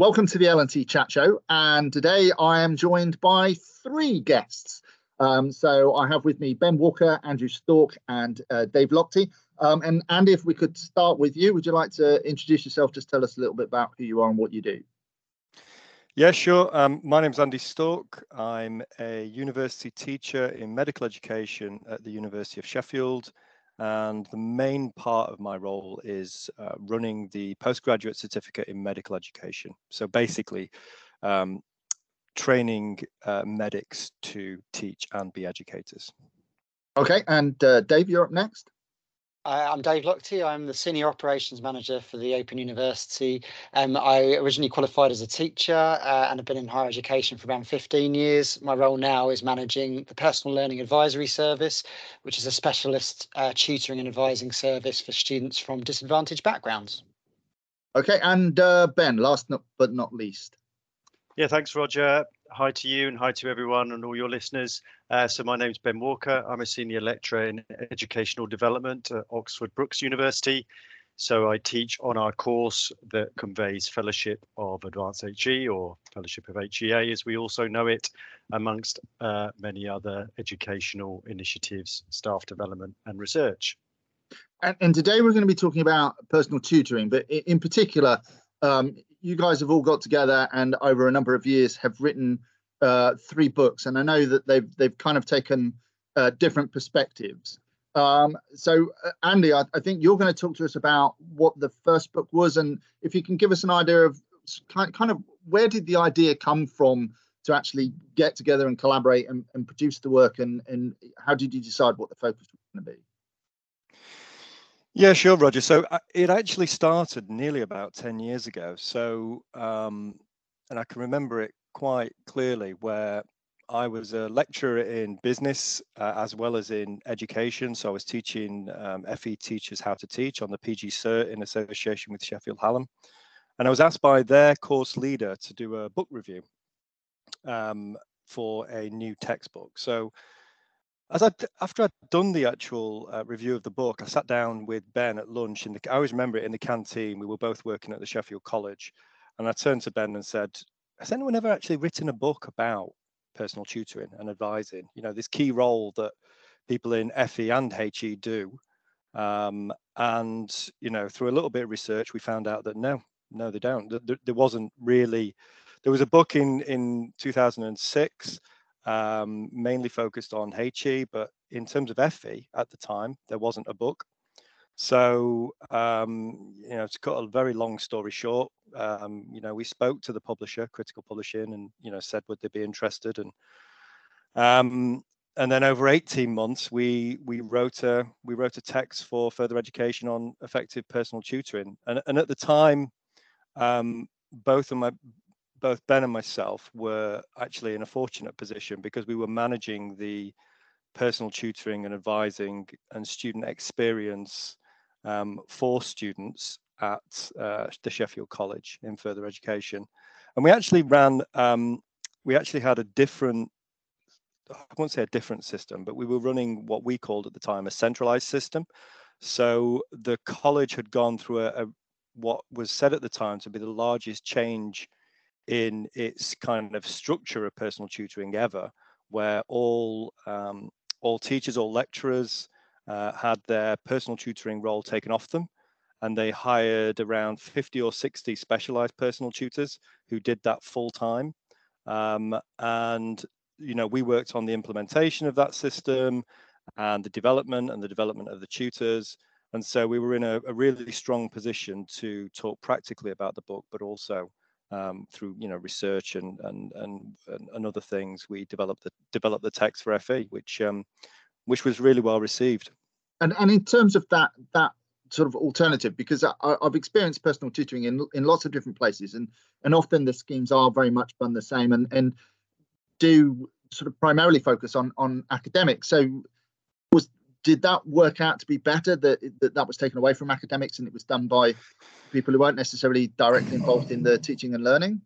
Welcome to the L&T Chat Show, and today I am joined by three guests. Um, so I have with me Ben Walker, Andrew Stork, and uh, Dave Lochtie. Um, and Andy, if we could start with you, would you like to introduce yourself? Just tell us a little bit about who you are and what you do. Yeah, sure. Um, my name is Andy Stork. I'm a university teacher in medical education at the University of Sheffield. And the main part of my role is uh, running the postgraduate certificate in medical education. So basically, um, training uh, medics to teach and be educators. Okay, and uh, Dave, you're up next. I'm Dave Lochtie. I'm the Senior Operations Manager for the Open University. Um, I originally qualified as a teacher uh, and have been in higher education for around 15 years. My role now is managing the Personal Learning Advisory Service, which is a specialist uh, tutoring and advising service for students from disadvantaged backgrounds. Okay, and uh, Ben, last but not least. Yeah, thanks, Roger. Hi to you and hi to everyone and all your listeners. Uh, so my name is Ben Walker. I'm a senior lecturer in educational development at Oxford Brookes University. So I teach on our course that conveys Fellowship of Advanced HE or Fellowship of HEA as we also know it, amongst uh, many other educational initiatives, staff development and research. And, and, today we're going to be talking about personal tutoring, but in particular, um, you guys have all got together and over a number of years have written uh, three books, and I know that they've they've kind of taken uh, different perspectives. Um, so, uh, Andy, I, I, think you're going to talk to us about what the first book was, and if you can give us an idea of kind kind of where did the idea come from to actually get together and collaborate and, and produce the work, and and how did you decide what the focus was going to be? Yeah, sure, Roger. So uh, it actually started nearly about 10 years ago. So, um, and I can remember it quite clearly where I was a lecturer in business uh, as well as in education. So I was teaching um, FE teachers how to teach on the PG Cert in association with Sheffield Hallam. And I was asked by their course leader to do a book review um, for a new textbook. So as I after I'd done the actual uh, review of the book, I sat down with Ben at lunch. In the, I always remember it in the canteen. We were both working at the Sheffield College, and I turned to Ben and said, "Has anyone ever actually written a book about personal tutoring and advising? You know, this key role that people in FE and HE do." Um, and you know, through a little bit of research, we found out that no, no, they don't. There, there wasn't really. There was a book in in 2006 um, mainly focused on HE, but in terms of FE at the time, there wasn't a book. So, um, you know, to cut a very long story short, um, you know, we spoke to the publisher, Critical Publishing, and you know, said would they be interested, and um, and then over 18 months, we we wrote a we wrote a text for further education on effective personal tutoring, and and at the time, um, both of my both Ben and myself were actually in a fortunate position because we were managing the personal tutoring and advising and student experience um, for students at uh, the Sheffield College in further education. And we actually ran, um, we actually had a different, I won't say a different system, but we were running what we called at the time a centralized system. So the college had gone through a, a what was said at the time to be the largest change in its kind of structure of personal tutoring ever, where all um, all teachers, all lecturers uh, had their personal tutoring role taken off them, and they hired around 50 or 60 specialized personal tutors who did that full time. Um, and you know, we worked on the implementation of that system and the development and the development of the tutors. And so we were in a, a really strong position to talk practically about the book, but also um, through you know research and, and and and other things, we developed the developed the text for FE, which um, which was really well received. And and in terms of that that sort of alternative, because I, have experienced personal tutoring in in lots of different places, and and often the schemes are very much run the same, and and do sort of primarily focus on on academics. So did that work out to be better that, that that was taken away from academics and it was done by people who weren't necessarily directly involved in the teaching and learning?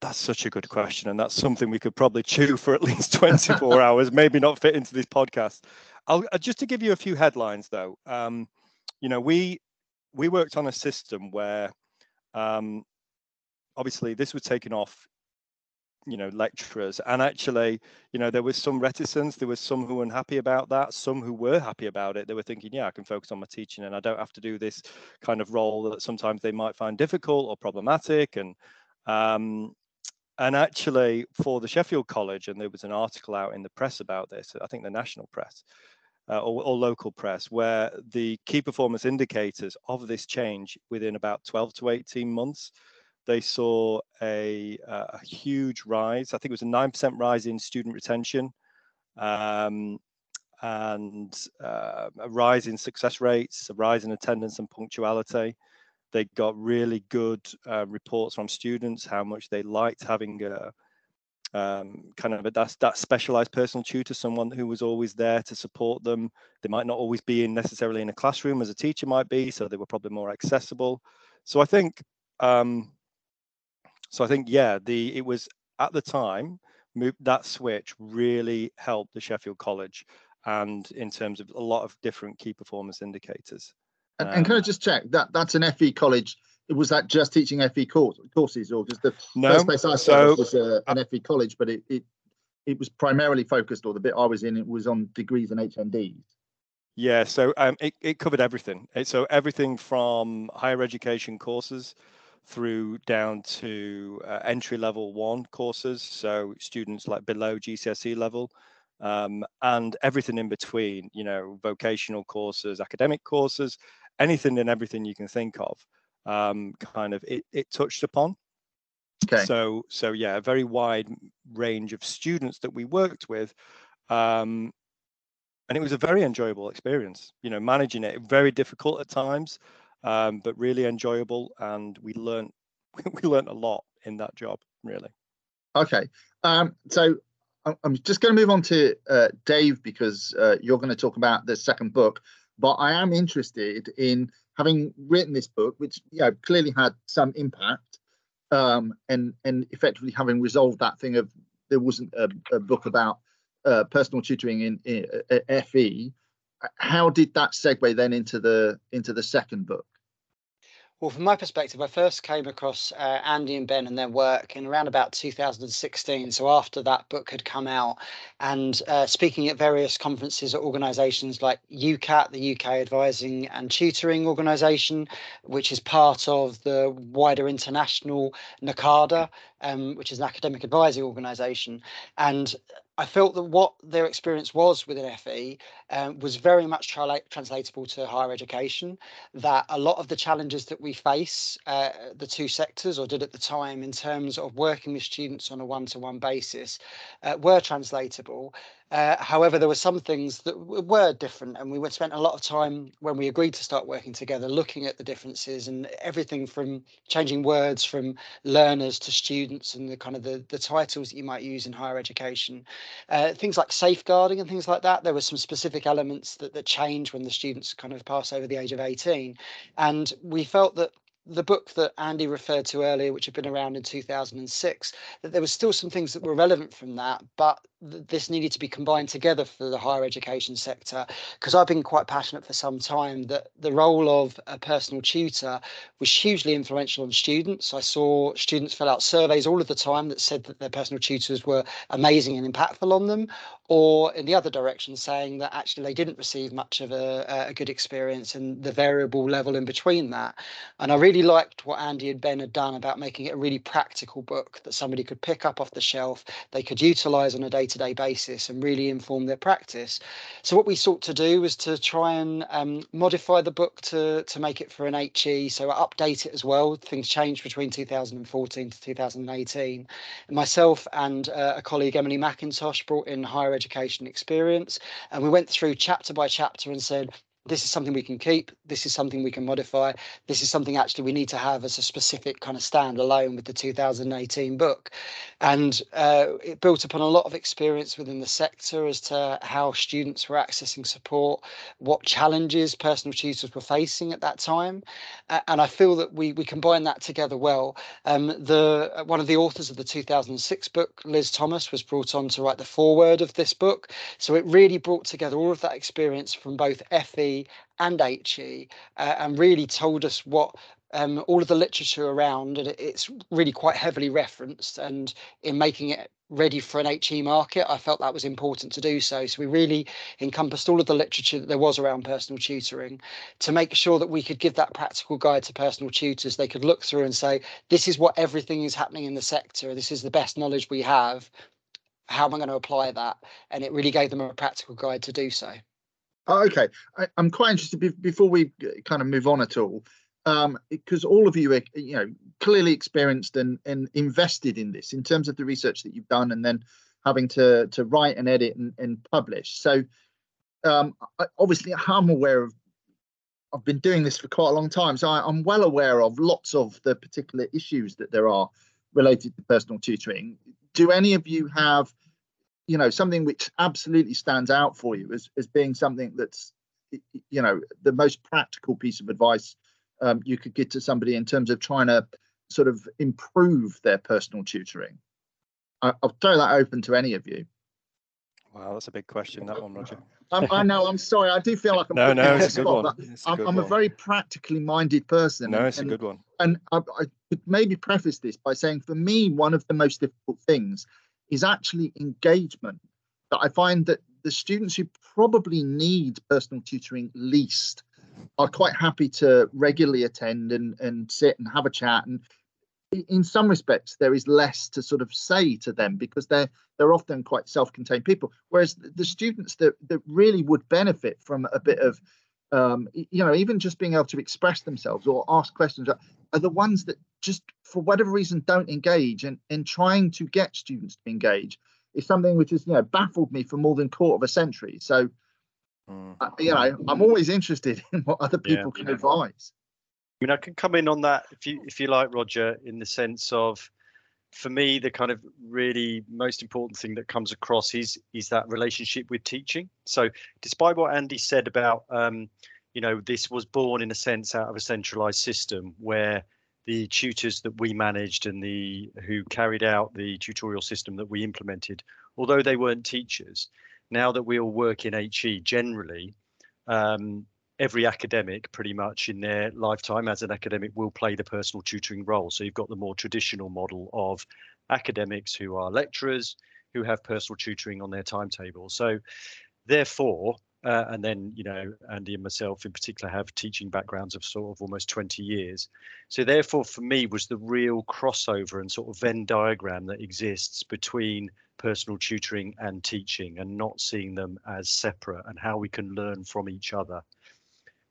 That's such a good question and that's something we could probably chew for at least 24 hours maybe not fit into this podcast. I'll uh, just to give you a few headlines though um, you know we we worked on a system where um, obviously this was taken off you know lecturers. And actually you know there was some reticence. There was some who were unhappy about that. Some who were happy about it. They were thinking yeah i can focus on my teaching and i don't have to do this kind of role that sometimes they might find difficult or problematic. And um, and actually for the sheffield college and there was an article out in the press about this i think the national press uh, or, or, local press where the key performance indicators of this change within about 12 to 18 months they saw a, a huge rise. I think it was a 9% rise in student retention um, and uh, a rise in success rates, a rise in attendance and punctuality. They got really good uh, reports from students how much they liked having a um, kind of a, that, that specialized personal tutor, someone who was always there to support them. They might not always be in necessarily in a classroom as a teacher might be, so they were probably more accessible. So I think um, so I think yeah, the it was at the time that switch really helped the Sheffield College, and in terms of a lot of different key performance indicators. And, um, and can I um, just check that that's an FE college? Was that just teaching FE course, courses, or just the no, first place I saw so, was uh, an FE college, but it, it it was primarily focused, or the bit I was in, it was on degrees and HNDs. Yeah, so um, it, it covered everything. It, so everything from higher education courses through down to uh, entry level one courses, so students like below GCSE level, um, and everything in between, you know, vocational courses, academic courses, anything and everything you can think of, um, kind of it, it touched upon. Okay. So, so yeah, a very wide range of students that we worked with. Um, and it was a very enjoyable experience, you know, managing it, very difficult at times um, but really enjoyable. And we learned we learned a lot in that job, really. Okay, um, so I'm just going to move on to uh, Dave because uh, you're going to talk about the second book. But I am interested in having written this book, which you know clearly had some impact, um, and and effectively having resolved that thing of there wasn't a, a book about uh, personal tutoring in, in, in uh, FE. How did that segue then into the into the second book? Well, from my perspective, I first came across uh, Andy and Ben and their work in around about 2016. So after that book had come out, and uh, speaking at various conferences at organisations like UKAT, the UK Advising and Tutoring Organisation, which is part of the wider international NACADA, um, which is an academic advising organisation, and I felt that what their experience was within FE um, was very much tra- translatable to higher education. That a lot of the challenges that we face, uh, the two sectors, or did at the time, in terms of working with students on a one to one basis, uh, were translatable. Uh, however, there were some things that were different, and we spent a lot of time when we agreed to start working together looking at the differences and everything from changing words from learners to students and the kind of the, the titles that you might use in higher education. Uh, things like safeguarding and things like that. There were some specific elements that, that change when the students kind of pass over the age of 18. And we felt that the book that Andy referred to earlier, which had been around in 2006, that there were still some things that were relevant from that, but this needed to be combined together for the higher education sector because I've been quite passionate for some time that the role of a personal tutor was hugely influential on students. I saw students fill out surveys all of the time that said that their personal tutors were amazing and impactful on them, or in the other direction, saying that actually they didn't receive much of a, a good experience and the variable level in between that. And I really liked what Andy and Ben had done about making it a really practical book that somebody could pick up off the shelf, they could utilize on a day to day basis and really inform their practice. So what we sought to do was to try and um, modify the book to to make it for an HE, so I update it as well. Things changed between 2014 to 2018. And myself and uh, a colleague Emily McIntosh brought in higher education experience, and we went through chapter by chapter and said this is something we can keep this is something we can modify this is something actually we need to have as a specific kind of standalone with the 2018 book. And uh, it built upon a lot of experience within the sector as to how students were accessing support what challenges personal tutors were facing at that time. And i feel that we we combine that together well. Um, the one of the authors of the 2006 book liz thomas was brought on to write the foreword of this book. So it really brought together all of that experience from both fe and HE uh, and really told us what um, all of the literature around, and it's really quite heavily referenced. And in making it ready for an HE market, I felt that was important to do so. So we really encompassed all of the literature that there was around personal tutoring to make sure that we could give that practical guide to personal tutors. They could look through and say, this is what everything is happening in the sector. This is the best knowledge we have. How am I going to apply that? And it really gave them a practical guide to do so. Oh, okay, I, am quite interested before we kind of move on at all um, because all of you are, you know, clearly experienced and, and invested in this in terms of the research that you've done and then having to to write and edit and, and publish. So um, I, obviously I'm aware of I've been doing this for quite a long time, so I, am well aware of lots of the particular issues that there are related to personal tutoring. Do any of you have, you know, something which absolutely stands out for you as, as being something that's, you know, the most practical piece of advice um, you could get to somebody in terms of trying to sort of improve their personal tutoring? I, will throw that open to any of you. Wow, that's a big question, that one, Roger. I'm, i know. I'm sorry. I do feel like I'm. No, no, it's a good spot, one. A I'm, I'm a very practically minded person. No, it's and, a good one. And I, I could maybe preface this by saying, for me, one of the most difficult things is actually engagement. That I find that the students who probably need personal tutoring least are quite happy to regularly attend and and sit and have a chat and in some respects there is less to sort of say to them because they're they're often quite self-contained people whereas the students that that really would benefit from a bit of um, you know even just being able to express themselves or ask questions are, are the ones that just for whatever reason don't engage and and trying to get students to engage is something which has you know baffled me for more than quarter of a century so Mm. Uh, you know, I'm always interested in what other people yeah, can advise. I mean, I can come in on that if you if you like, Roger, in the sense of, for me, the kind of really most important thing that comes across is is that relationship with teaching. So, despite what Andy said about, um, you know, this was born in a sense out of a centralized system where the tutors that we managed and the who carried out the tutorial system that we implemented, although they weren't teachers, now that we all work in HE generally, um, every academic pretty much in their lifetime as an academic will play the personal tutoring role. So you've got the more traditional model of academics who are lecturers who have personal tutoring on their timetable. So therefore, uh, and then you know Andy and myself in particular have teaching backgrounds of sort of almost 20 years. So therefore, for me, was the real crossover and sort of Venn diagram that exists between personal tutoring and teaching and not seeing them as separate and how we can learn from each other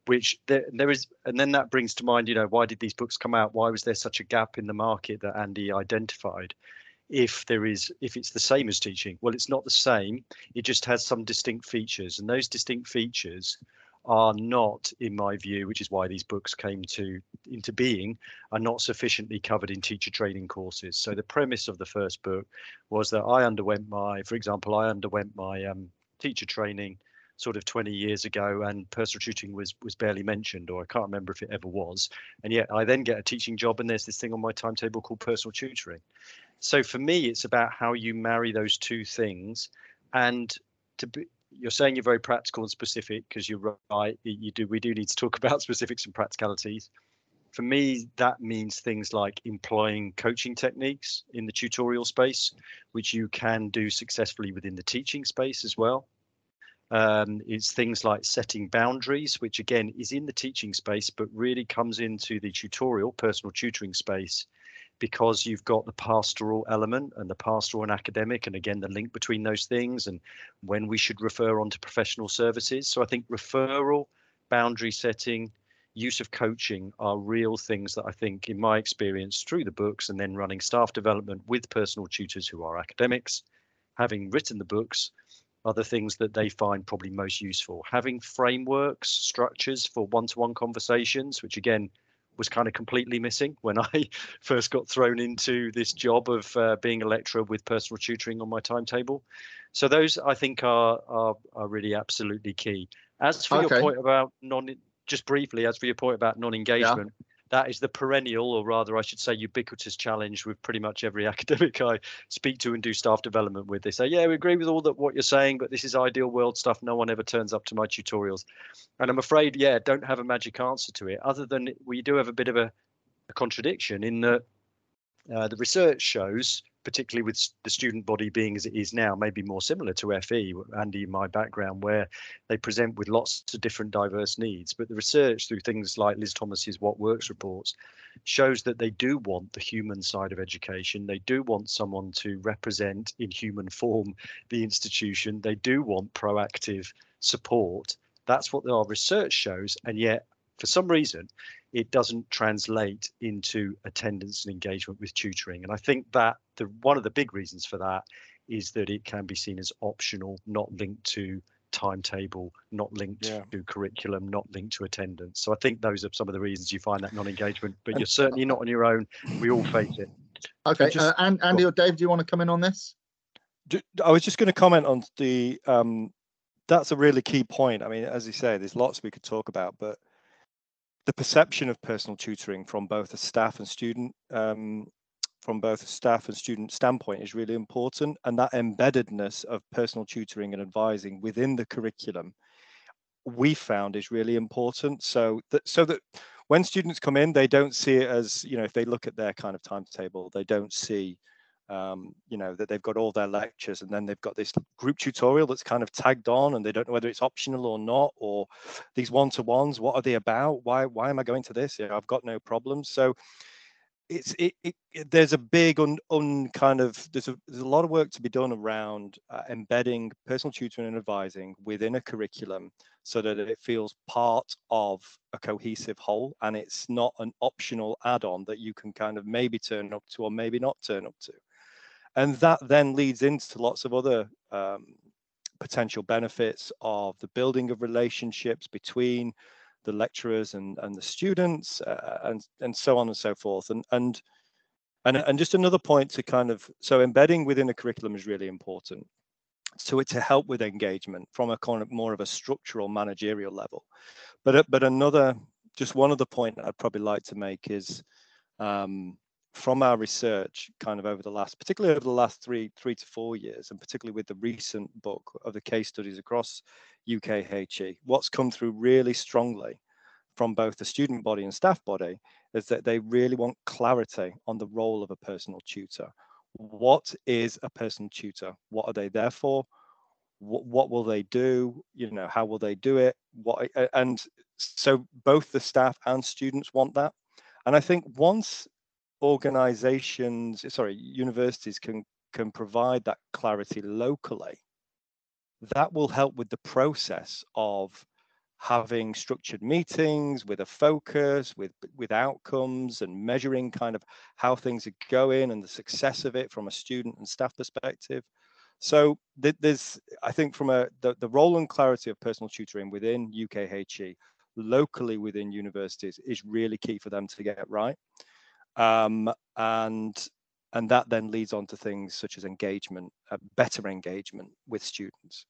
which there, there is and then that brings to mind you know why did these books come out why was there such a gap in the market that andy identified if there is if it's the same as teaching well it's not the same it just has some distinct features and those distinct features are not, in my view, which is why these books came to into being, are not sufficiently covered in teacher training courses. So the premise of the first book was that I underwent my, for example, I underwent my um, teacher training sort of 20 years ago and personal tutoring was was barely mentioned or I can't remember if it ever was and yet I then get a teaching job and there's this thing on my timetable called personal tutoring so for me it's about how you marry those two things and to be you're saying you're very practical and specific because you're right. You do. We do need to talk about specifics and practicalities. For me, that means things like employing coaching techniques in the tutorial space, which you can do successfully within the teaching space as well. Um, it's things like setting boundaries, which again is in the teaching space, but really comes into the tutorial, personal tutoring space because you've got the pastoral element and the pastoral and academic, and again, the link between those things and when we should refer on to professional services. So I think referral, boundary setting, use of coaching are real things that I think, in my experience, through the books and then running staff development with personal tutors who are academics, having written the books, are the things that they find probably most useful. Having frameworks, structures for one to one conversations, which again, was kind of completely missing when I first got thrown into this job of uh, being a lecturer with personal tutoring on my timetable. So those I think are are, are really absolutely key. As for okay. your point about non, just briefly, as for your point about non-engagement, yeah that is the perennial, or rather, I should say, ubiquitous challenge with pretty much every academic I speak to and do staff development with. They say, "Yeah, we agree with all that what you're saying, but this is ideal world stuff. No one ever turns up to my tutorials," and I'm afraid, yeah, don't have a magic answer to it, other than we do have a bit of a contradiction in that uh, the research shows particularly with the student body being as it is now, maybe more similar to FE, Andy, my background, where they present with lots of different diverse needs. But the research through things like Liz Thomas's What Works reports shows that they do want the human side of education. They do want someone to represent in human form the institution. They do want proactive support. That's what our research shows. And yet, for some reason, it doesn't translate into attendance and engagement with tutoring. And I think that the one of the big reasons for that is that it can be seen as optional, not linked to timetable, not linked yeah. to curriculum, not linked to attendance. So I think those are some of the reasons you find that non-engagement, but you're certainly not on your own. We all face it. Okay, just, uh, and Andy or Dave, do you want to come in on this? I was just going to comment on the. Um, that's a really key point. I mean, as you say, there's lots we could talk about, but the perception of personal tutoring from both a staff and student um, from both a staff and student standpoint is really important and that embeddedness of personal tutoring and advising within the curriculum we found is really important. So that so that when students come in they don't see it as you know if they look at their kind of timetable they don't see um, you know that they've got all their lectures and then they've got this group tutorial that's kind of tagged on and they don't know whether it's optional or not or these one-to-ones what are they about? Why why am i going to this? Yeah i've got no problems. So it's it, it, it, there's a big un, un kind of there's a there's a lot of work to be done around uh, embedding personal tutoring and advising within a curriculum so that it feels part of a cohesive whole and it's not an optional add-on that you can kind of maybe turn up to or maybe not turn up to and that then leads into lots of other um, potential benefits of the building of relationships between the lecturers and, and the students uh, and and so on and so forth. And and and and just another point to kind of so embedding within a curriculum is really important. So it to help with engagement from a kind of more of a structural managerial level. But but another just one other point i'd probably like to make is um, from our research kind of over the last particularly over the last three three to four years and particularly with the recent book of the case studies across UKHE what's come through really strongly from both the student body and staff body is that they really want clarity on the role of a personal tutor. What is a personal tutor? What are they there for? What, what will they do? You know how will they do it? What and so both the staff and students want that. And i think once organizations, sorry, universities can can provide that clarity locally, that will help with the process of having structured meetings with a focus, with with outcomes and measuring kind of how things are going and the success of it from a student and staff perspective. So there's, I think, from a the, the role and clarity of personal tutoring within UKHE, locally within universities, is really key for them to get right um, and and that then leads on to things such as engagement, uh, better engagement with students.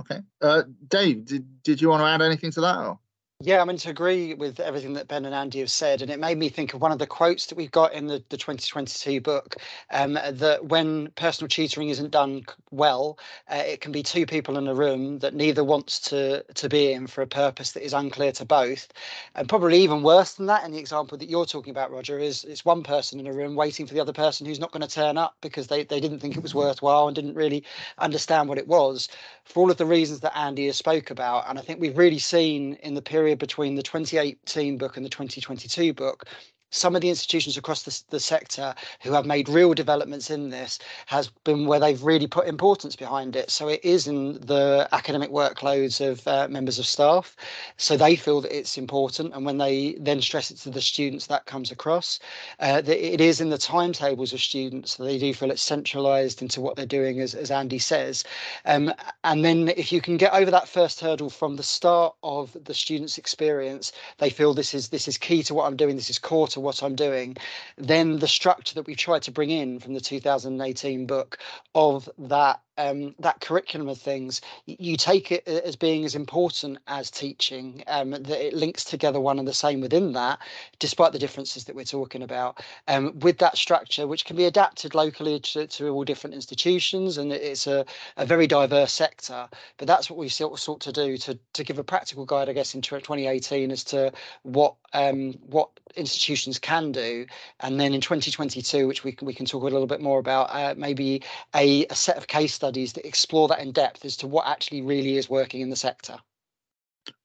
Okay, uh, Dave, did did you want to add anything to that? Or? Yeah, I mean to agree with everything that Ben and Andy have said, and it made me think of one of the quotes that we've got in the, the 2022 book um, that when personal tutoring isn't done well, uh, it can be two people in a room that neither wants to to be in for a purpose that is unclear to both, and probably even worse than that. In the example that you're talking about, Roger, is it's one person in a room waiting for the other person who's not going to turn up because they they didn't think it was worthwhile and didn't really understand what it was, for all of the reasons that Andy has spoke about. And I think we've really seen in the period period between the 2018 book and the 2022 book some of the institutions across the, the sector who have made real developments in this has been where they've really put importance behind it. So it is in the academic workloads of uh, members of staff. So they feel that it's important. And when they then stress it to the students, that comes across. Uh, that it is in the timetables of students. So they do feel it's centralized into what they're doing, as, as Andy says. Um, and then if you can get over that first hurdle from the start of the student's experience, they feel this is this is key to what I'm doing. This is core to what I'm doing, then the structure that we've tried to bring in from the 2018 book of that um, that curriculum of things, you take it as being as important as teaching, um, that it links together one and the same within that, despite the differences that we're talking about, um, with that structure, which can be adapted locally to, to all different institutions. And it's a, a very diverse sector. But that's what we sort of sought to do to, to give a practical guide, I guess, in 2018 as to what um, what institutions can do, and then in 2022, which we can we can talk a little bit more about, uh, maybe a, a set of case studies that explore that in depth as to what actually really is working in the sector.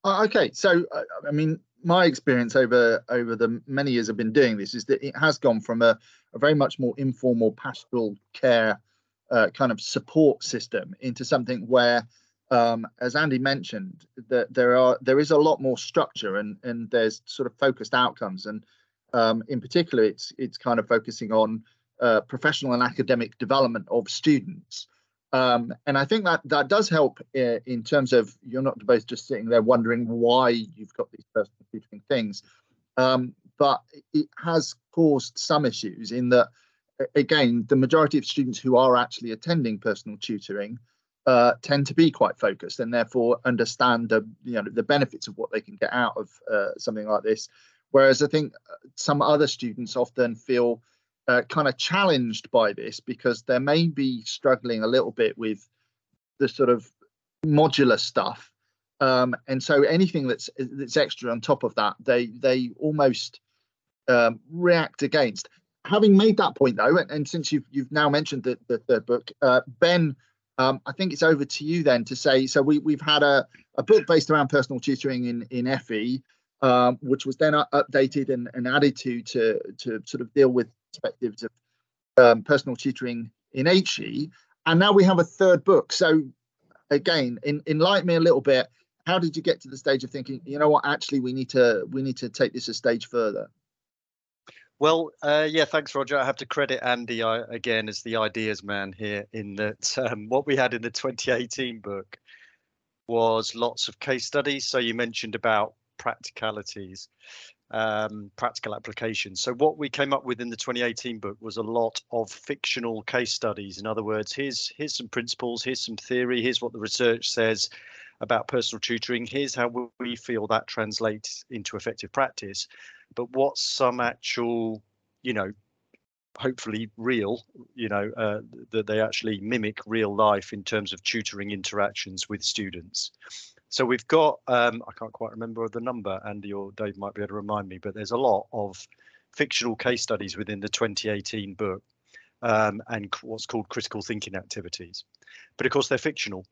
Uh, okay, so uh, I mean, my experience over over the many years I've been doing this is that it has gone from a, a very much more informal pastoral care uh, kind of support system into something where, um, as Andy mentioned, that there are there is a lot more structure and and there's sort of focused outcomes and um, in particular it's it's kind of focusing on uh, professional and academic development of students. Um, and I think that that does help uh, in terms of you're not both just sitting there wondering why you've got these personal tutoring things, um, but it has caused some issues in that, again, the majority of students who are actually attending personal tutoring uh, tend to be quite focused and therefore understand the you know the benefits of what they can get out of uh, something like this. Whereas I think uh, some other students often feel uh, kind of challenged by this because they may be struggling a little bit with the sort of modular stuff um, and so anything that's that's extra on top of that they they almost um, react against having made that point though and, and since you've you've now mentioned the, the third book uh, ben um, I think it's over to you then to say so we, we've had a, a book based around personal tutoring in in FE um, which was then updated and, and added to to to sort of deal with perspectives of um, personal tutoring in HE. And now we have a third book. So again, in, enlighten me a little bit. How did you get to the stage of thinking, you know what, actually we need to we need to take this a stage further? Well, uh, yeah, thanks, Roger. I have to credit Andy uh, again as the ideas man here. In that, um, what we had in the 2018 book was lots of case studies. So you mentioned about practicalities, um, practical applications. So what we came up with in the 2018 book was a lot of fictional case studies. In other words, here's here's some principles, here's some theory, here's what the research says about personal tutoring. Here's how we feel that translates into effective practice. But what's some actual, you know, hopefully real, you know, uh, that they actually mimic real life in terms of tutoring interactions with students. So we've got, um, I can't quite remember the number, Andy or Dave might be able to remind me, but there's a lot of fictional case studies within the 2018 book um, and what's called critical thinking activities. But of course, they're fictional.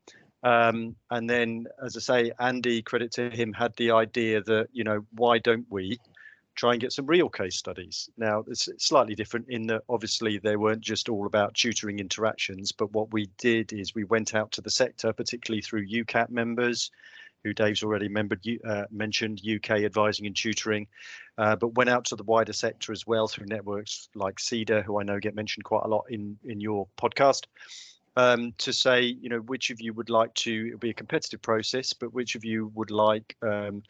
Um, and then, as I say, Andy, credit to him, had the idea that, you know, why don't we try and get some real case studies. Now, it's slightly different in that obviously they weren't just all about tutoring interactions, but what we did is we went out to the sector, particularly through UKAT members, who Dave's already membered, uh, mentioned, UK Advising and Tutoring, uh, but went out to the wider sector as well through networks like SEDA, who I know get mentioned quite a lot in, in your podcast. Um, to say, you know, which of you would like to, it'll be a competitive process, but which of you would like um,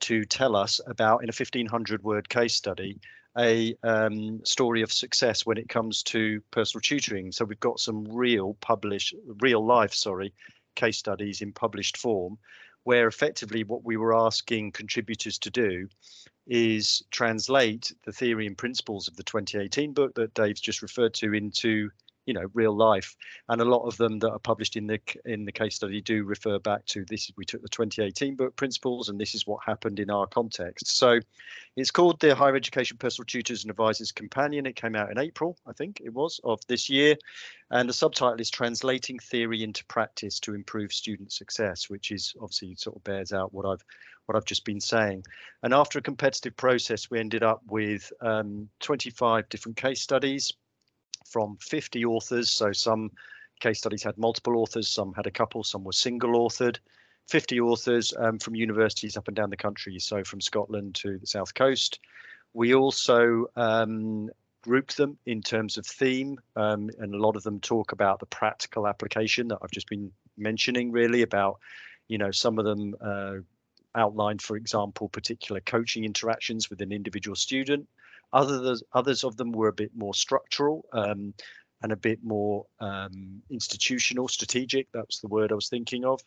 to tell us about, in a 1500 word case study, a um, story of success when it comes to personal tutoring. So we've got some real published, real life, sorry, case studies in published form, where effectively what we were asking contributors to do is translate the theory and principles of the 2018 book that Dave's just referred to into you know real life. And a lot of them that are published in the in the case study do refer back to this we took the 2018 book principles and this is what happened in our context. So it's called the higher education personal tutors and advisors companion. It came out in april i think it was of this year. And the subtitle is translating theory into practice to improve student success which is obviously sort of bears out what i've what I've just been saying. And after a competitive process, we ended up with um, 25 different case studies from 50 authors. So some case studies had multiple authors, some had a couple, some were single authored. 50 authors um, from universities up and down the country, so from Scotland to the south coast. We also um, grouped them in terms of theme, um, and a lot of them talk about the practical application that I've just been mentioning, really about, you know, some of them uh, outlined, for example, particular coaching interactions with an individual student. Others, others of them were a bit more structural um, and a bit more um, institutional, strategic. That's the word I was thinking of.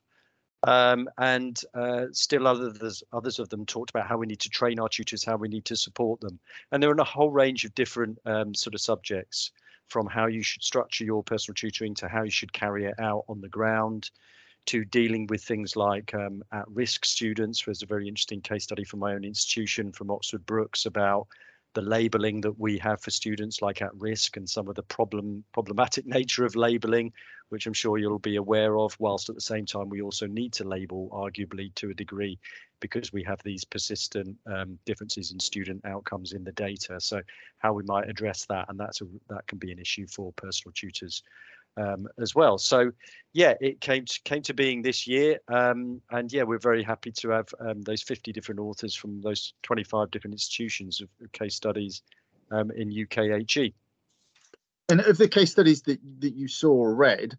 Um, and uh, still others, others of them talked about how we need to train our tutors, how we need to support them. And there are a whole range of different um, sort of subjects from how you should structure your personal tutoring to how you should carry it out on the ground to dealing with things like um, at-risk students. There's a very interesting case study from my own institution from Oxford Brookes about the labeling that we have for students like at risk and some of the problem problematic nature of labeling which i'm sure you'll be aware of whilst at the same time we also need to label arguably to a degree because we have these persistent um, differences in student outcomes in the data. So how we might address that and that's a that can be an issue for personal tutors um, as well. So yeah, it came to, came to being this year, um, and yeah, we're very happy to have um, those 50 different authors from those 25 different institutions of, case studies um, in UKHE. And of the case studies that that you saw or read,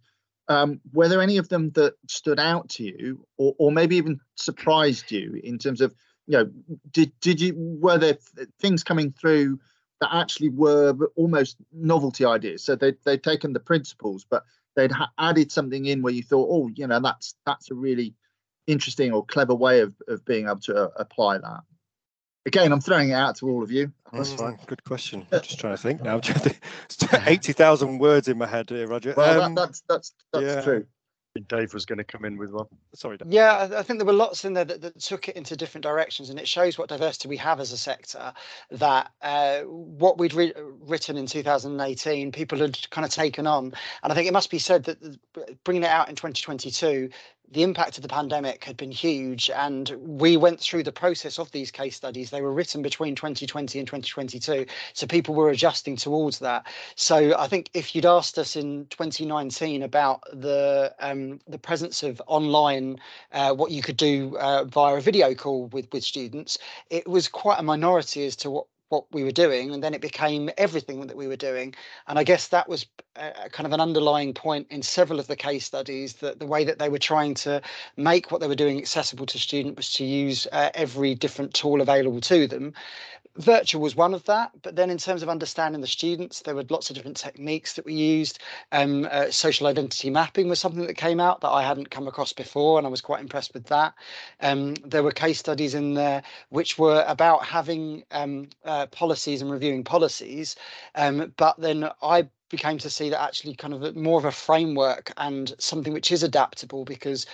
um, were there any of them that stood out to you, or or maybe even surprised you in terms of you know did did you were there things coming through that actually were almost novelty ideas. So they they'd taken the principles, but they'd ha- added something in where you thought, oh, you know, that's that's a really interesting or clever way of of being able to uh, apply that. Again, I'm throwing it out to all of you. That's fine. Good question. I'm just trying to think now. Eighty thousand words in my head here, Roger. Well, um, that, that's that's that's yeah. true. Dave was going to come in with one. Sorry, Dave. Yeah, I think there were lots in there that, that, took it into different directions, and it shows what diversity we have as a sector. That uh, what we'd re- written in 2018, people had kind of taken on, and I think it must be said that bringing it out in 2022 the impact of the pandemic had been huge and we went through the process of these case studies. They were written between 2020 and 2022 so people were adjusting towards that. So i think if you'd asked us in 2019 about the um, the presence of online uh, what you could do uh, via a video call with with students it was quite a minority as to what what we were doing and then it became everything that we were doing. And i guess that was a, kind of an underlying point in several of the case studies that the way that they were trying to make what they were doing accessible to students was to use uh, every different tool available to them virtual was one of that but then in terms of understanding the students there were lots of different techniques that we used. Um, uh, social identity mapping was something that came out that i hadn't come across before and i was quite impressed with that. Um, there were case studies in there which were about having um, uh, policies and reviewing policies um, but then i became to see that actually kind of more of a framework and something which is adaptable because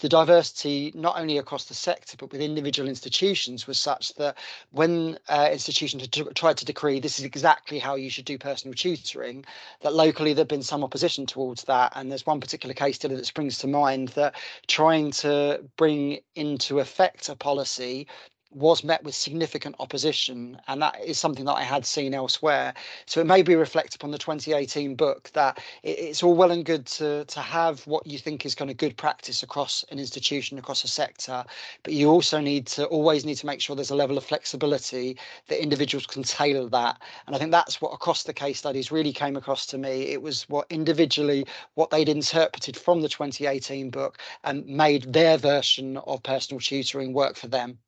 the diversity not only across the sector but with individual institutions was such that when uh, institutions tried to decree this is exactly how you should do personal tutoring that locally there'd been some opposition towards that. And there's one particular case study that springs to mind that trying to bring into effect a policy was met with significant opposition, and that is something that I had seen elsewhere. So it may be reflect upon the 2018 book that it's all well and good to to have what you think is kind of good practice across an institution, across a sector, but you also need to always need to make sure there's a level of flexibility that individuals can tailor that. And I think that's what across the case studies really came across to me. It was what individually what they'd interpreted from the 2018 book and made their version of personal tutoring work for them.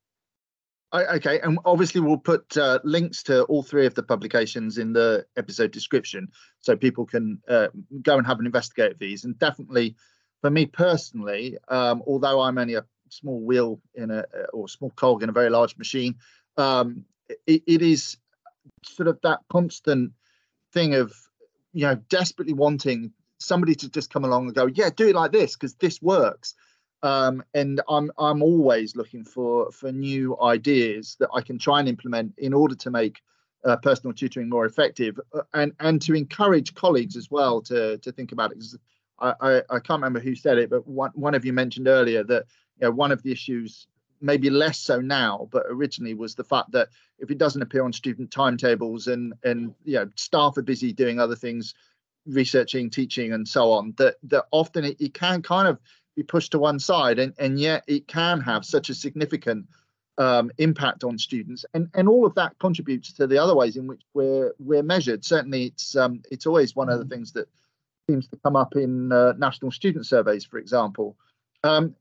Okay, and obviously we'll put uh, links to all three of the publications in the episode description, so people can uh, go and have an investigate of these. And definitely, for me personally, um, although I'm only a small wheel in a or small cog in a very large machine, um, it, it is sort of that constant thing of you know desperately wanting somebody to just come along and go, yeah, do it like this because this works um, and I'm I'm always looking for for new ideas that I can try and implement in order to make uh, personal tutoring more effective uh, and and to encourage colleagues as well to to think about it. I, I, I can't remember who said it, but one one of you mentioned earlier that you know, one of the issues maybe less so now, but originally was the fact that if it doesn't appear on student timetables and and you know staff are busy doing other things, researching, teaching, and so on, that that often it, it can kind of be pushed to one side, and, and yet it can have such a significant um, impact on students, and and all of that contributes to the other ways in which we're we're measured. Certainly, it's um, it's always one of the mm. things that seems to come up in uh, national student surveys, for example. Um,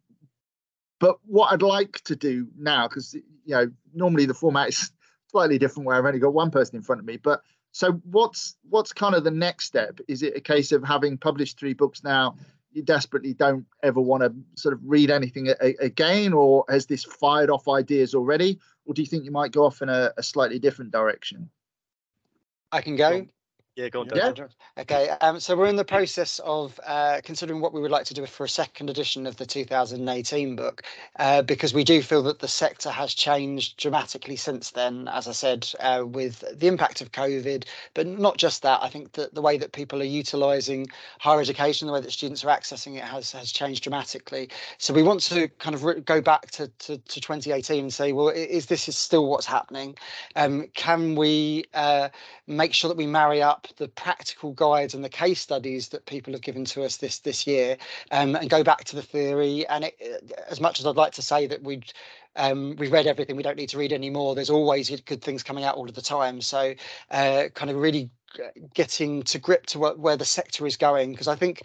but what I'd like to do now, because you know normally the format is slightly different, where I've only got one person in front of me, but so what's what's kind of the next step? Is it a case of having published three books now? You desperately don't ever want to sort of read anything a, a, again, or has this fired off ideas already, or do you think you might go off in a, a slightly different direction? I can go. Yeah, go on. Yeah. Okay, um, so we're in the process of uh, considering what we would like to do for a second edition of the 2018 book, uh, because we do feel that the sector has changed dramatically since then. As I said, uh, with the impact of COVID, but not just that. I think that the way that people are utilising higher education, the way that students are accessing it, has has changed dramatically. So we want to kind of re- go back to, to, to 2018 and say, well, is this is still what's happening? Um, can we uh, make sure that we marry up the practical guides and the case studies that people have given to us this this year um, and go back to the theory. And it, uh, as much as i'd like to say that we'd um, we've read everything we don't need to read anymore there's always good things coming out all of the time. So uh, kind of really getting to grip to where the sector is going because i think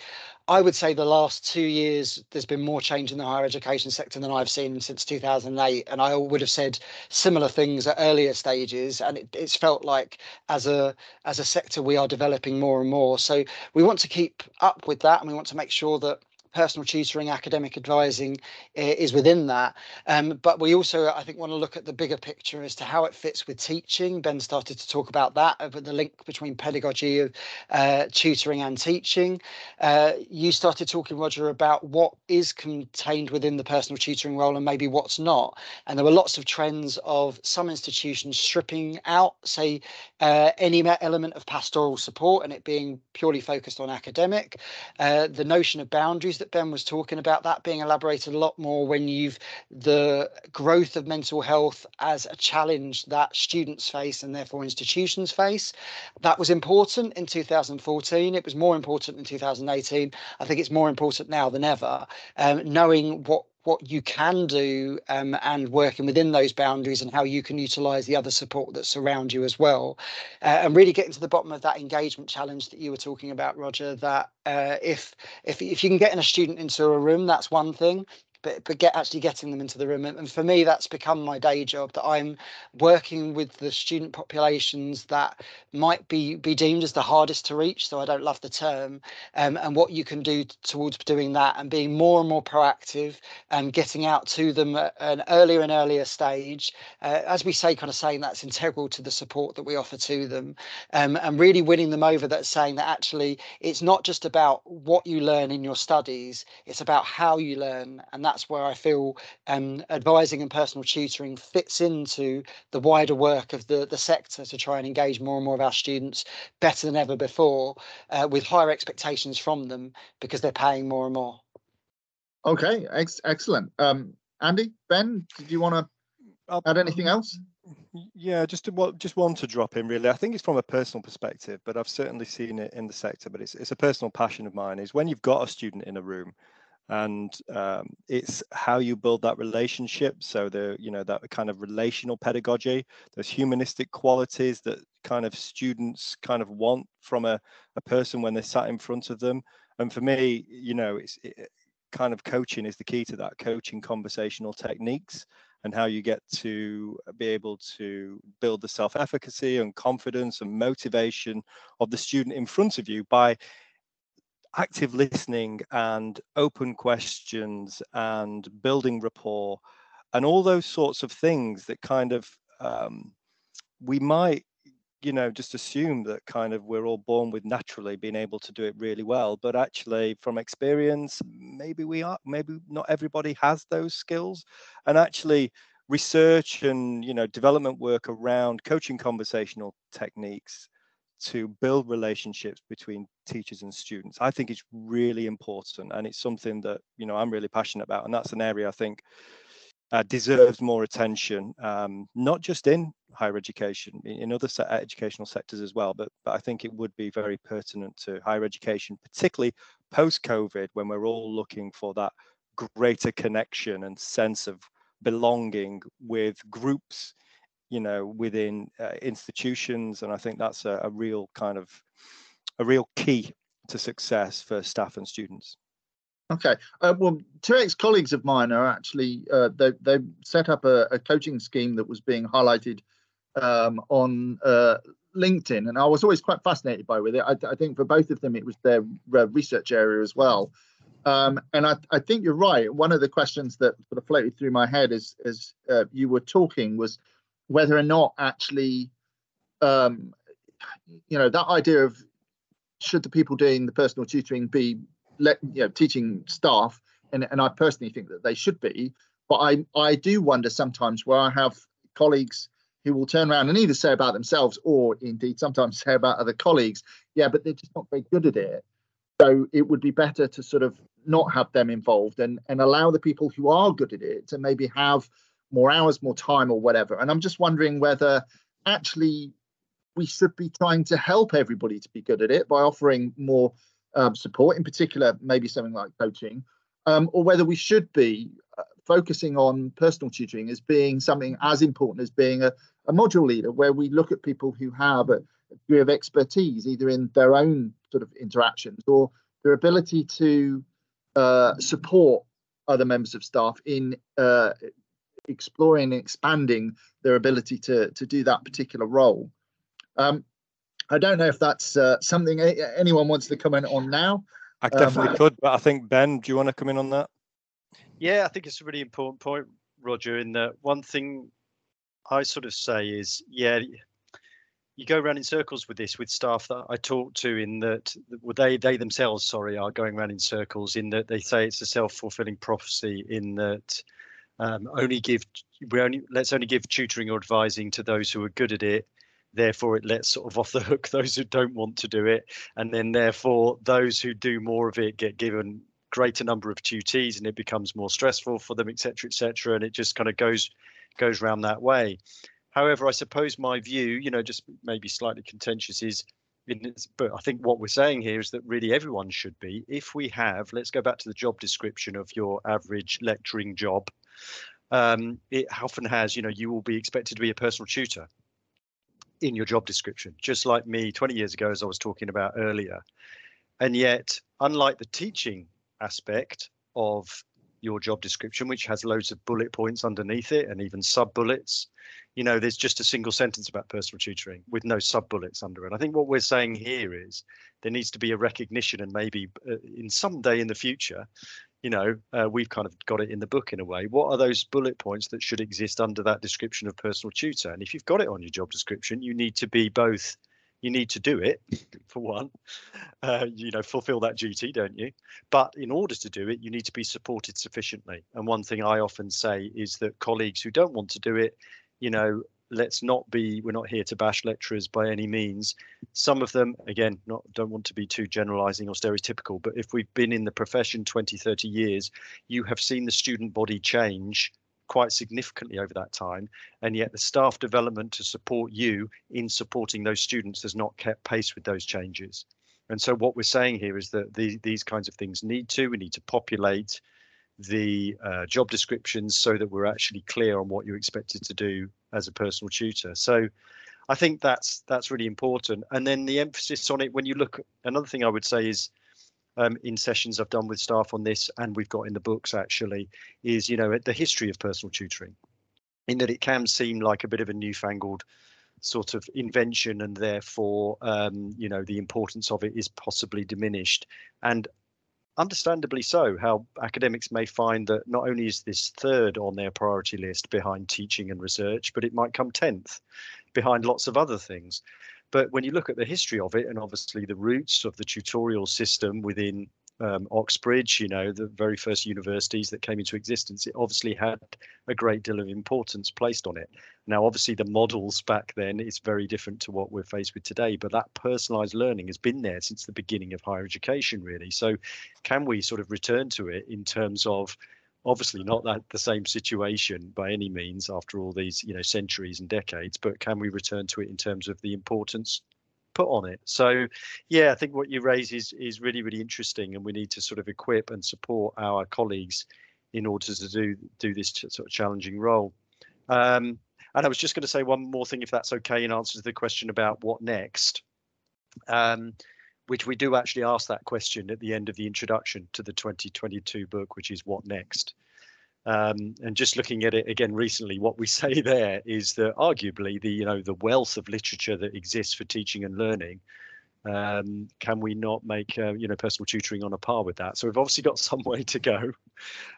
I would say the last two years, there's been more change in the higher education sector than I've seen since 2008. And I would have said similar things at earlier stages. And it, it's felt like as a as a sector, we are developing more and more. So we want to keep up with that, and we want to make sure that personal tutoring, academic advising is within that. Um, but we also, I think, want to look at the bigger picture as to how it fits with teaching. Ben started to talk about that, about the link between pedagogy of uh, tutoring and teaching. Uh, you started talking, Roger, about what is contained within the personal tutoring role and maybe what's not. And there were lots of trends of some institutions stripping out, say, uh, any element of pastoral support and it being purely focused on academic. Uh, the notion of boundaries that Ben was talking about, that being elaborated a lot more when you've the growth of mental health as a challenge that students face and therefore institutions face. That was important in 2014. It was more important in 2018. I think it's more important now than ever. Um, knowing what what you can do um, and working within those boundaries and how you can utilize the other support that's around you as well. Uh, and really getting to the bottom of that engagement challenge that you were talking about roger that uh, if if if you can get in a student into a room that's one thing but but get actually getting them into the room. And for me that's become my day job that i'm working with the student populations that might be be deemed as the hardest to reach so i don't love the term um, and what you can do towards doing that and being more and more proactive and getting out to them at an earlier and earlier stage. Uh, as we say kind of saying that's integral to the support that we offer to them um, and really winning them over that saying that actually it's not just about what you learn in your studies it's about how you learn and that's where I feel um, advising and personal tutoring fits into the wider work of the, the sector to try and engage more and more of our students better than ever before uh, with higher expectations from them because they're paying more and more. Okay, ex- excellent. Um, Andy, Ben, did you want to add anything else? Yeah, just to, just one to drop in really. I think it's from a personal perspective, but I've certainly seen it in the sector. But it's it's a personal passion of mine. Is when you've got a student in a room, and um, it's how you build that relationship. So the you know that kind of relational pedagogy those humanistic qualities that kind of students kind of want from a, a person when they're sat in front of them. And for me you know it's it, kind of coaching is the key to that coaching conversational techniques and how you get to be able to build the self-efficacy and confidence and motivation of the student in front of you by active listening and open questions and building rapport and all those sorts of things that kind of um, we might you know just assume that kind of we're all born with naturally being able to do it really well. But actually from experience maybe we are maybe not everybody has those skills. And actually research and you know development work around coaching conversational techniques to build relationships between teachers and students i think it's really important and it's something that you know i'm really passionate about and that's an area i think uh, deserves more attention um, not just in higher education in other se- educational sectors as well but but i think it would be very pertinent to higher education particularly post covid when we're all looking for that greater connection and sense of belonging with groups you know within uh, institutions and i think that's a, a, real kind of a real key to success for staff and students. Okay uh, well two ex-colleagues of mine are actually uh, they, they set up a, a, coaching scheme that was being highlighted um, on uh, linkedin and i was always quite fascinated by with it. I, I think for both of them it was their uh, research area as well. Um, and I, I, think you're right. One of the questions that sort of floated through my head as as uh, you were talking was whether or not actually um, you know, that idea of should the people doing the personal tutoring be let you know teaching staff, and and I personally think that they should be, but I I do wonder sometimes where I have colleagues who will turn around and either say about themselves or indeed sometimes say about other colleagues, yeah, but they're just not very good at it. So it would be better to sort of not have them involved and and allow the people who are good at it to maybe have more hours, more time, or whatever. And I'm just wondering whether actually we should be trying to help everybody to be good at it by offering more um, support, in particular, maybe something like coaching, um, or whether we should be uh, focusing on personal tutoring as being something as important as being a, a module leader, where we look at people who have a, degree of expertise, either in their own sort of interactions or their ability to uh, support other members of staff in uh, exploring and expanding their ability to to do that particular role. Um, I don't know if that's uh, something anyone wants to comment on now. I definitely um, could, but I think Ben, do you want to come in on that? Yeah, I think it's a really important point, Roger. In that one thing I sort of say is, yeah, you go around in circles with this with staff that I talk to in that well, they they themselves, sorry, are going around in circles in that they say it's a self fulfilling prophecy in that um, only give we only let's only give tutoring or advising to those who are good at it therefore it lets sort of off the hook those who don't want to do it. And then therefore those who do more of it get given greater number of tutees and it becomes more stressful for them etc etc and it just kind of goes goes around that way. However i suppose my view you know just maybe slightly contentious is but I think what we're saying here is that really everyone should be. If we have, let's go back to the job description of your average lecturing job. Um, it often has, you know, you will be expected to be a personal tutor in your job description, just like me 20 years ago, as I was talking about earlier. And yet, unlike the teaching aspect of your job description, which has loads of bullet points underneath it and even sub bullets, you know, there's just a single sentence about personal tutoring with no sub bullets under it. I think what we're saying here is there needs to be a recognition and maybe uh, in some day in the future, you know, uh, we've kind of got it in the book in a way. What are those bullet points that should exist under that description of personal tutor? And if you've got it on your job description, you need to be both. You need to do it, for one, uh, you know, fulfill that duty, don't you? But in order to do it, you need to be supported sufficiently. And one thing I often say is that colleagues who don't want to do it, you know, let's not be we're not here to bash lecturers by any means. Some of them again not don't want to be too generalizing or stereotypical but if we've been in the profession 20 30 years you have seen the student body change quite significantly over that time and yet the staff development to support you in supporting those students has not kept pace with those changes. And so what we're saying here is that the, these kinds of things need to we need to populate the uh, job descriptions so that we're actually clear on what you're expected to do as a personal tutor. So I think that's that's really important. And then the emphasis on it when you look. Another thing I would say is. Um, in sessions I've done with staff on this, and we've got in the books actually, is you know the history of personal tutoring, in that it can seem like a bit of a newfangled sort of invention, and therefore um, you know the importance of it is possibly diminished. And understandably so, how academics may find that not only is this third on their priority list behind teaching and research, but it might come 10th behind lots of other things. But when you look at the history of it, and obviously the roots of the tutorial system within um, Oxbridge, you know, the very first universities that came into existence, it obviously had a great deal of importance placed on it. Now, obviously, the models back then is very different to what we're faced with today, but that personalized learning has been there since the beginning of higher education, really. So, can we sort of return to it in terms of obviously not that the same situation by any means after all these you know centuries and decades but can we return to it in terms of the importance put on it. So, yeah, I think what you raise is is really really interesting, and we need to sort of equip and support our colleagues in order to do do this sort of challenging role. Um, and I was just going to say one more thing, if that's okay, in answer to the question about what next. Um, which we do actually ask that question at the end of the introduction to the 2022 book, which is what next. Um, and just looking at it again recently, what we say there is that arguably the you know the wealth of literature that exists for teaching and learning, um, can we not make uh, you know personal tutoring on a par with that? So we've obviously got some way to go,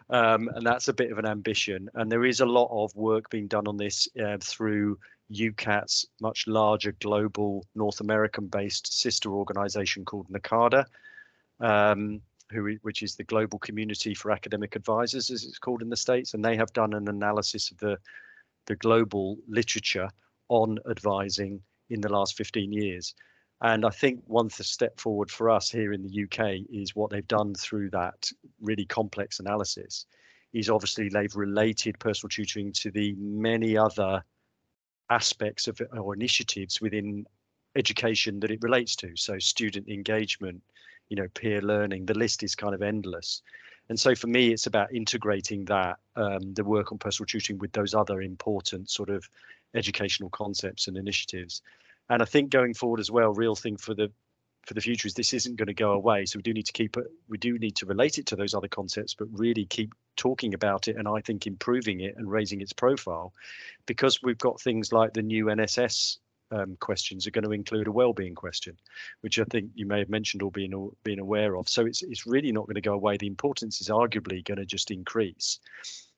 um, and that's a bit of an ambition. And there is a lot of work being done on this uh, through UKAT's much larger global North American based sister organization called NACADA, um, who, which is the Global Community for Academic Advisors, as it's called in the States. And they have done an analysis of the, the global literature on advising in the last 15 years. And I think one step forward for us here in the UK is what they've done through that really complex analysis is obviously they've related personal tutoring to the many other aspects of or initiatives within education that it relates to. So student engagement, you know, peer learning, the list is kind of endless. And so for me, it's about integrating that, um, the work on personal tutoring with those other important sort of educational concepts and initiatives. And I think going forward as well, real thing for the for the future is this isn't going to go away. So we do need to keep it, we do need to relate it to those other concepts, but really keep talking about it and I think improving it and raising its profile because we've got things like the new NSS um, questions are going to include a well-being question, which I think you may have mentioned or been been aware of. So it's it's really not going to go away. The importance is arguably going to just increase,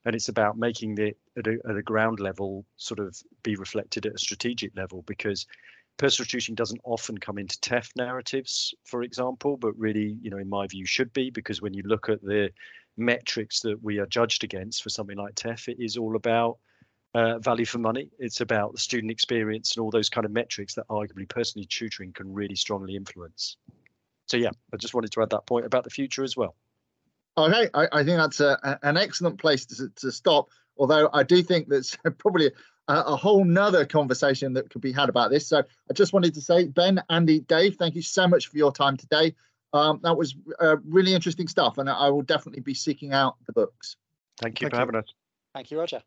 and it's about making it at a, at a ground level sort of be reflected at a strategic level because personal tutoring doesn't often come into TEF narratives, for example, but really, you know, in my view, should be because when you look at the metrics that we are judged against for something like TEF, it is all about uh, value for money. It's about the student experience and all those kind of metrics that arguably personally tutoring can really strongly influence. So yeah, I just wanted to add that point about the future as well. Okay, I, I think that's a, an excellent place to, to stop. Although I do think that's probably a, a whole nother conversation that could be had about this. So I just wanted to say, Ben, Andy, Dave, thank you so much for your time today. Um, that was uh, really interesting stuff, and I will definitely be seeking out the books. Thank you thank for you. having us. Thank you, Roger.